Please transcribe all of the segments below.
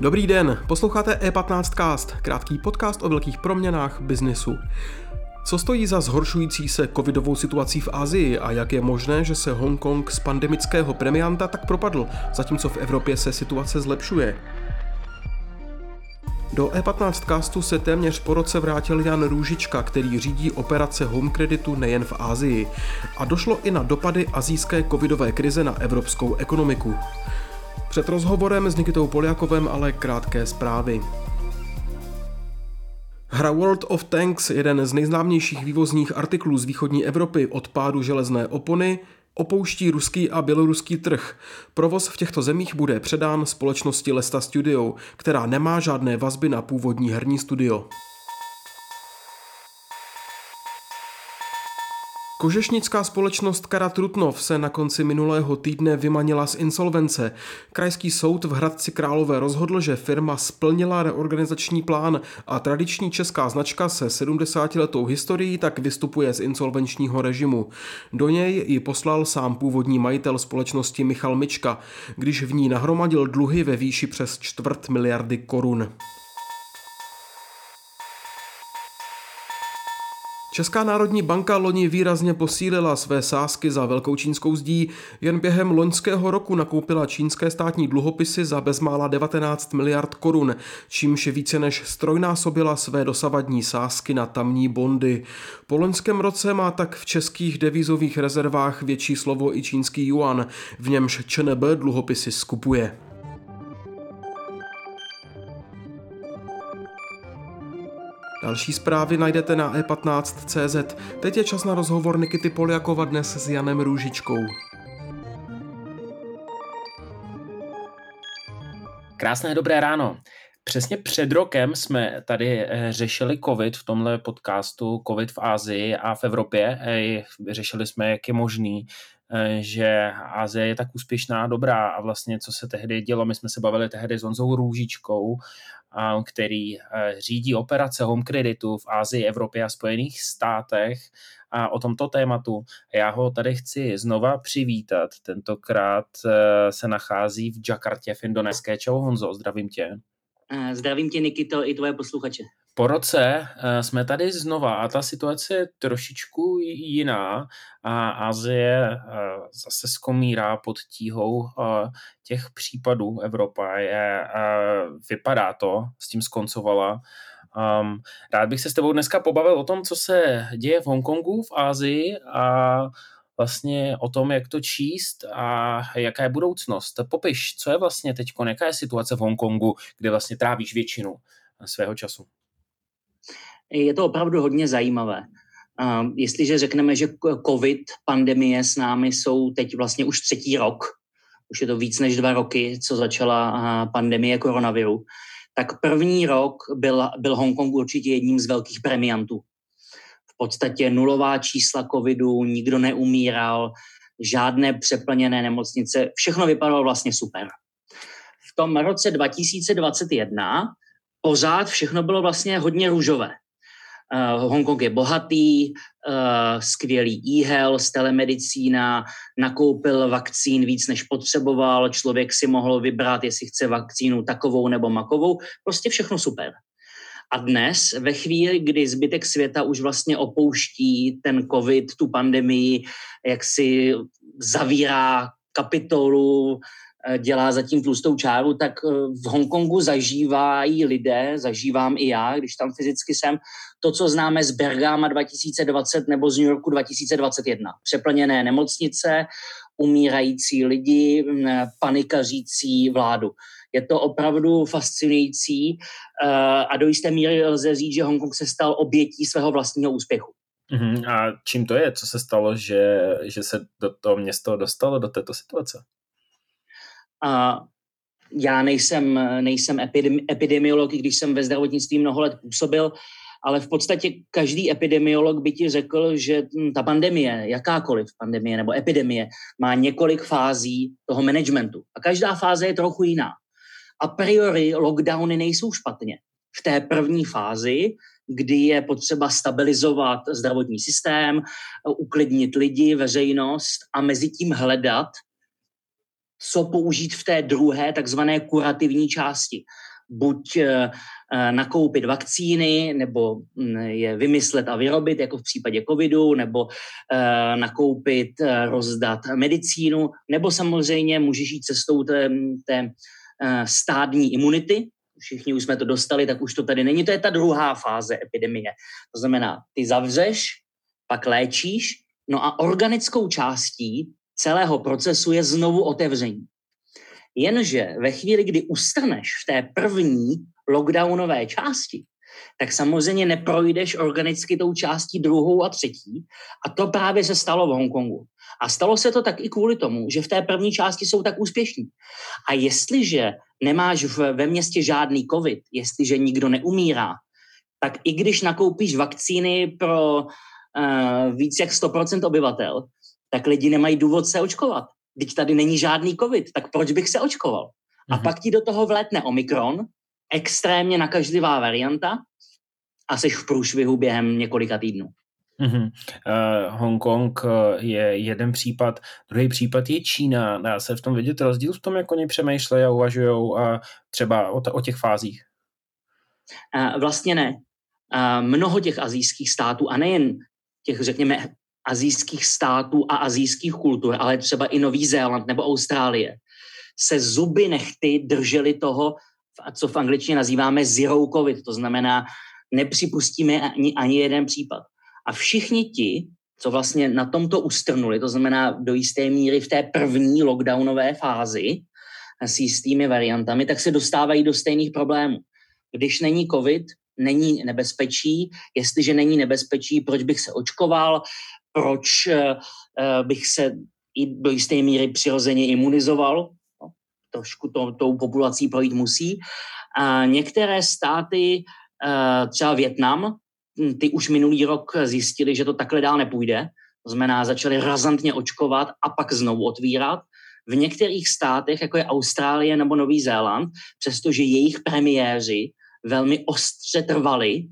Dobrý den, posloucháte E15cast, krátký podcast o velkých proměnách biznesu. Co stojí za zhoršující se covidovou situací v Asii a jak je možné, že se Hongkong z pandemického premianta tak propadl, zatímco v Evropě se situace zlepšuje? Do E15 castu se téměř po roce vrátil Jan Růžička, který řídí operace Home Creditu nejen v Ázii. A došlo i na dopady azijské covidové krize na evropskou ekonomiku. Před rozhovorem s Nikitou Poliakovem ale krátké zprávy. Hra World of Tanks, jeden z nejznámějších vývozních artiklů z východní Evropy od pádu železné opony, opouští ruský a běloruský trh. Provoz v těchto zemích bude předán společnosti Lesta Studio, která nemá žádné vazby na původní herní studio. Kožešnická společnost Kara Trutnov se na konci minulého týdne vymanila z insolvence. Krajský soud v Hradci Králové rozhodl, že firma splnila reorganizační plán a tradiční česká značka se 70-letou historií tak vystupuje z insolvenčního režimu. Do něj ji poslal sám původní majitel společnosti Michal Mička, když v ní nahromadil dluhy ve výši přes čtvrt miliardy korun. Česká národní banka loni výrazně posílila své sázky za velkou čínskou zdí. Jen během loňského roku nakoupila čínské státní dluhopisy za bezmála 19 miliard korun, čímž více než strojnásobila své dosavadní sázky na tamní bondy. Po loňském roce má tak v českých devizových rezervách větší slovo i čínský yuan, v němž ČNB dluhopisy skupuje. Další zprávy najdete na e15.cz. Teď je čas na rozhovor Nikity Poliakova dnes s Janem Růžičkou. Krásné dobré ráno. Přesně před rokem jsme tady eh, řešili COVID v tomhle podcastu, COVID v Ázii a v Evropě. Řešili jsme, jak je možný, že Azie je tak úspěšná, dobrá a vlastně co se tehdy dělo, my jsme se bavili tehdy s Honzou Růžičkou který eh, řídí operace Home Creditu v Ázii, Evropě a Spojených státech a o tomto tématu. Já ho tady chci znova přivítat. Tentokrát eh, se nachází v Jakartě v Indonéské. Čau Honzo, zdravím tě. Eh, zdravím tě, Nikito, i tvoje posluchače. Po roce eh, jsme tady znova a ta situace je trošičku jiná a Azie eh, zase skomírá pod tíhou těch případů. Evropa je, vypadá to, s tím skoncovala. Um, rád bych se s tebou dneska pobavil o tom, co se děje v Hongkongu, v Ázii a vlastně o tom, jak to číst a jaká je budoucnost. Popiš, co je vlastně teď, jaká je situace v Hongkongu, kde vlastně trávíš většinu svého času. Je to opravdu hodně zajímavé. Jestliže řekneme, že COVID, pandemie s námi jsou teď vlastně už třetí rok, už je to víc než dva roky, co začala pandemie koronaviru, tak první rok byl, byl Hongkong určitě jedním z velkých premiantů podstatě nulová čísla covidu, nikdo neumíral, žádné přeplněné nemocnice, všechno vypadalo vlastně super. V tom roce 2021 pořád všechno bylo vlastně hodně růžové. Uh, Hongkong je bohatý, uh, skvělý e-health, telemedicína, nakoupil vakcín víc, než potřeboval, člověk si mohl vybrat, jestli chce vakcínu takovou nebo makovou, prostě všechno super. A dnes, ve chvíli, kdy zbytek světa už vlastně opouští ten covid, tu pandemii, jak si zavírá kapitolu, dělá zatím tlustou čáru, tak eh, v Hongkongu zažívají lidé, zažívám i já, když tam fyzicky jsem, to, co známe z Bergama 2020 nebo z New Yorku 2021. Přeplněné nemocnice, umírající lidi, panikařící vládu. Je to opravdu fascinující eh, a do jisté míry lze říct, že Hongkong se stal obětí svého vlastního úspěchu. Uh-huh. A čím to je? Co se stalo, že, že se do toho město dostalo do této situace? A já nejsem, nejsem epidemi- epidemiolog, když jsem ve zdravotnictví mnoho let působil, ale v podstatě každý epidemiolog by ti řekl, že ta pandemie, jakákoliv pandemie nebo epidemie, má několik fází toho managementu. A každá fáze je trochu jiná a priori lockdowny nejsou špatně. V té první fázi kdy je potřeba stabilizovat zdravotní systém, uklidnit lidi, veřejnost a mezi tím hledat, co použít v té druhé takzvané kurativní části. Buď eh, eh, nakoupit vakcíny, nebo hm, je vymyslet a vyrobit, jako v případě covidu, nebo eh, nakoupit, rozdat medicínu, nebo samozřejmě můžeš jít cestou té, té stádní imunity, všichni už jsme to dostali, tak už to tady není. To je ta druhá fáze epidemie. To znamená, ty zavřeš, pak léčíš, no a organickou částí celého procesu je znovu otevření. Jenže ve chvíli, kdy ustaneš v té první lockdownové části, tak samozřejmě neprojdeš organicky tou částí druhou a třetí. A to právě se stalo v Hongkongu. A stalo se to tak i kvůli tomu, že v té první části jsou tak úspěšní. A jestliže nemáš ve městě žádný covid, jestliže nikdo neumírá, tak i když nakoupíš vakcíny pro uh, víc jak 100% obyvatel, tak lidi nemají důvod se očkovat. Teď tady není žádný covid, tak proč bych se očkoval? A mhm. pak ti do toho vlétne Omikron, extrémně nakažlivá varianta a jsi v průšvihu během několika týdnů. Mm-hmm. Uh, Hongkong je jeden případ, druhý případ je Čína. Dá se v tom vidět rozdíl v tom, jak oni přemýšlejí a uvažují a třeba o, t- o těch fázích? Uh, vlastně ne. Uh, mnoho těch azijských států, a nejen těch, řekněme, azijských států a azijských kultur, ale třeba i Nový Zéland nebo Austrálie, se zuby nechty drželi toho, co v angličtině nazýváme zero covid, to znamená, nepřipustíme ani, ani jeden případ. A všichni ti, co vlastně na tomto ustrnuli, to znamená do jisté míry v té první lockdownové fázi s jistými variantami, tak se dostávají do stejných problémů. Když není covid, není nebezpečí. Jestliže není nebezpečí, proč bych se očkoval, proč uh, bych se i do jisté míry přirozeně imunizoval. No, trošku to, tou populací projít musí. A některé státy, uh, třeba Větnam, hm, ty už minulý rok zjistili, že to takhle dál nepůjde. To znamená, začali razantně očkovat a pak znovu otvírat. V některých státech, jako je Austrálie nebo Nový Zéland, přestože jejich premiéři velmi ostře trvali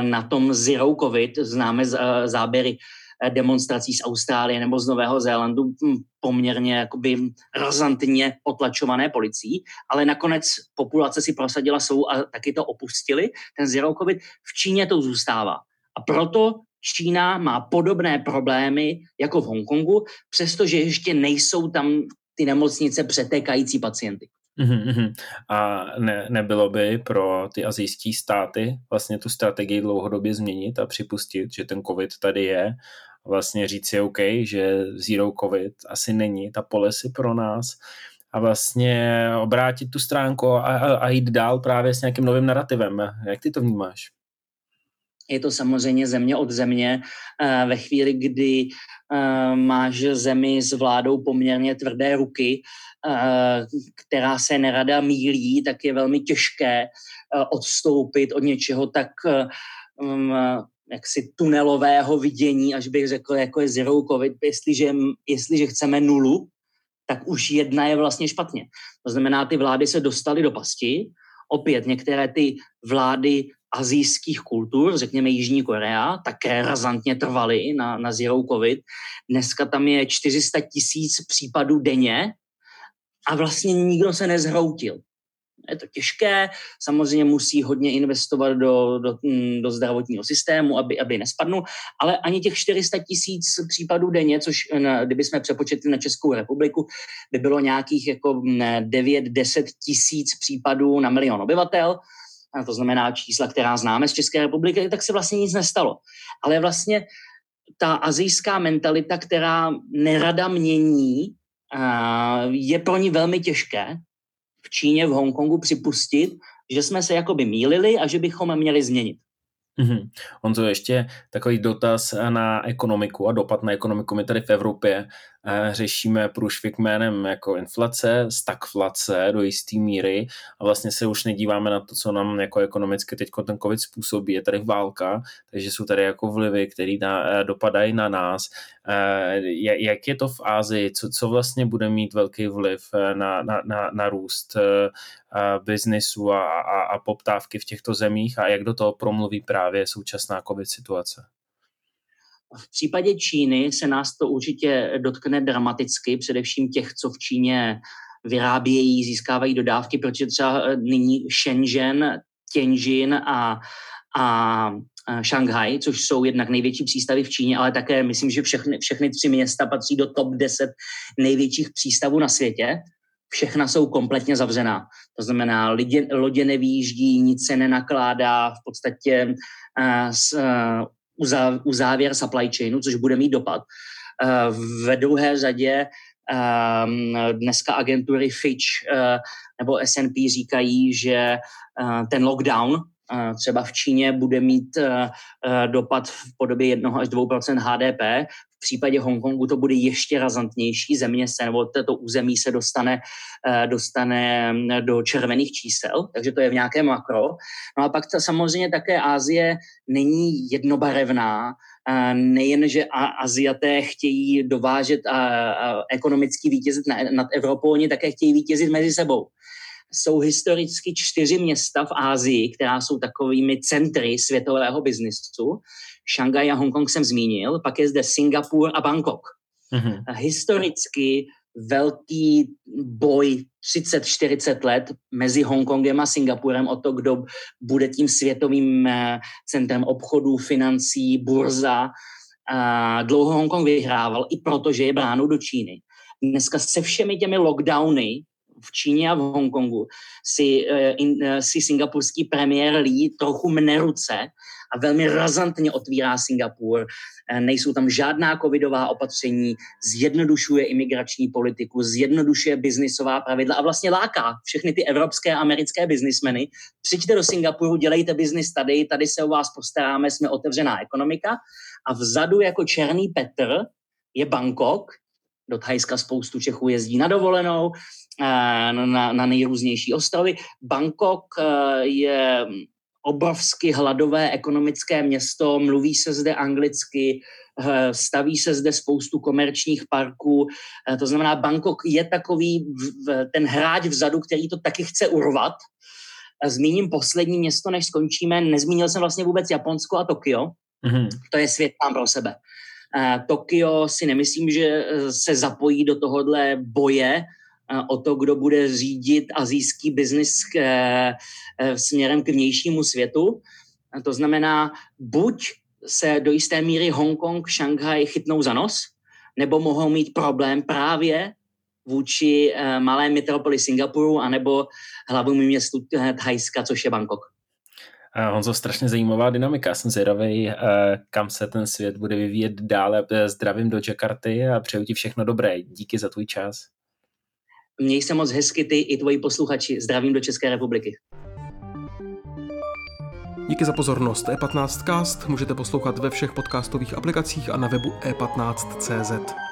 na tom Zero Covid, známe záběry Eh, demonstrací z Austrálie nebo z Nového Zélandu hm, poměrně jakoby razantně potlačované policií, ale nakonec populace si prosadila svou a taky to opustili, ten zero covid. V Číně to zůstává. A proto Čína má podobné problémy jako v Hongkongu, přestože ještě nejsou tam ty nemocnice přetékající pacienty. Uhum, A ne, nebylo by pro ty azijské státy vlastně tu strategii dlouhodobě změnit a připustit, že ten covid tady je vlastně říct si OK, že zero covid asi není ta policy pro nás a vlastně obrátit tu stránku a, a, a jít dál právě s nějakým novým narrativem. Jak ty to vnímáš? Je to samozřejmě země od země. Eh, ve chvíli, kdy eh, máš zemi s vládou poměrně tvrdé ruky, která se nerada mílí, tak je velmi těžké odstoupit od něčeho tak mm, jaksi tunelového vidění, až bych řekl, jako je zero covid, jestliže, jestliže chceme nulu, tak už jedna je vlastně špatně. To znamená, ty vlády se dostaly do pasti, opět některé ty vlády azijských kultur, řekněme Jižní Korea, také razantně trvaly na, na zero covid. Dneska tam je 400 tisíc případů denně a vlastně nikdo se nezhroutil je to těžké, samozřejmě musí hodně investovat do, do, mm, do zdravotního systému, aby, aby nespadnul, ale ani těch 400 tisíc případů denně, což na, kdyby jsme přepočetli na Českou republiku, by bylo nějakých jako 9-10 mm, tisíc případů na milion obyvatel, a to znamená čísla, která známe z České republiky, tak se vlastně nic nestalo. Ale vlastně ta azijská mentalita, která nerada mění, je pro ní velmi těžké, v Číně, v Hongkongu připustit, že jsme se jakoby mýlili a že bychom měli změnit. Mm-hmm. On to ještě takový dotaz na ekonomiku a dopad na ekonomiku. My tady v Evropě řešíme průšvik jménem jako inflace, stagflace do jisté míry a vlastně se už nedíváme na to, co nám jako ekonomicky teď ten covid způsobí. Je tady válka, takže jsou tady jako vlivy, které dopadají na nás. Jak je to v Ázii? Co, co vlastně bude mít velký vliv na, na, na, na růst biznisu a, a, a poptávky v těchto zemích a jak do toho promluví právě současná covid situace? V případě Číny se nás to určitě dotkne dramaticky, především těch, co v Číně vyrábějí, získávají dodávky, protože třeba eh, nyní Shenzhen, Tianjin a, a Šanghaj, což jsou jednak největší přístavy v Číně, ale také myslím, že všechny, všechny tři města patří do top 10 největších přístavů na světě. Všechna jsou kompletně zavřená. To znamená, lodě, lodě nevýjíždí, nic se nenakládá, v podstatě uh, s, uh, uzávěr supply chainu, což bude mít dopad. Eh, ve druhé řadě ehm, dneska agentury Fitch eh, nebo S&P říkají, že eh, ten lockdown třeba v Číně bude mít dopad v podobě 1 až 2% HDP. V případě Hongkongu to bude ještě razantnější. Země se nebo toto území se dostane, dostane mm, do červených čísel, takže to je v nějaké makro. No a pak ta, samozřejmě také Ázie není jednobarevná. Nejen, že Aziaté chtějí dovážet a, a ekonomicky vítězit nad Evropou, oni také chtějí vítězit mezi sebou jsou historicky čtyři města v Ázii, která jsou takovými centry světového biznisu. Šangaj a Hongkong jsem zmínil, pak je zde Singapur a Bangkok. Mm-hmm. Historicky velký boj 30-40 let mezi Hongkongem a Singapurem o to, kdo bude tím světovým eh, centrem obchodu, financí, burza. Dlouho Hongkong vyhrával i proto, že je bránou do Číny. Dneska se všemi těmi lockdowny v Číně a v Hongkongu si, in, uh, si singapurský premiér Lee trochu mne ruce a velmi razantně otvírá Singapur. Uh, nejsou tam žádná covidová opatření, zjednodušuje imigrační politiku, zjednodušuje biznisová pravidla a vlastně láká všechny ty evropské a americké biznismeny. Přijďte do Singapuru, dělejte biznis tady, tady se o vás postaráme, jsme otevřená ekonomika. A vzadu jako černý Petr je Bangkok, do Thajska spoustu Čechů jezdí na dovolenou, Eh, na, na nejrůznější ostrovy. Bangkok eh, je obrovsky hladové ekonomické město, mluví se zde anglicky, eh, staví se zde spoustu komerčních parků. To znamená, Bangkok je takový ten hráč vzadu, který to taky chce urvat. Zmíním poslední město, než skončíme. Nezmínil jsem vlastně vůbec Japonsko a Tokio. Mm-hmm. To je svět tam pro sebe. Tokio si nemyslím, že se zapojí do tohohle boje, o to, kdo bude řídit azijský biznis eh, směrem k vnějšímu světu. To znamená, buď se do jisté míry Hongkong, Šanghaj chytnou za nos, nebo mohou mít problém právě vůči malé metropoli Singapuru anebo hlavnímu městu Thajska, což je Bangkok. Honzo, strašně zajímavá dynamika. Jsem zvědavý, kam se ten svět bude vyvíjet dále. Zdravím do Jakarty a přeju ti všechno dobré. Díky za tvůj čas. Měj se moc hezky ty i tvoji posluchači. Zdravím do České republiky. Díky za pozornost. E15cast můžete poslouchat ve všech podcastových aplikacích a na webu e15.cz.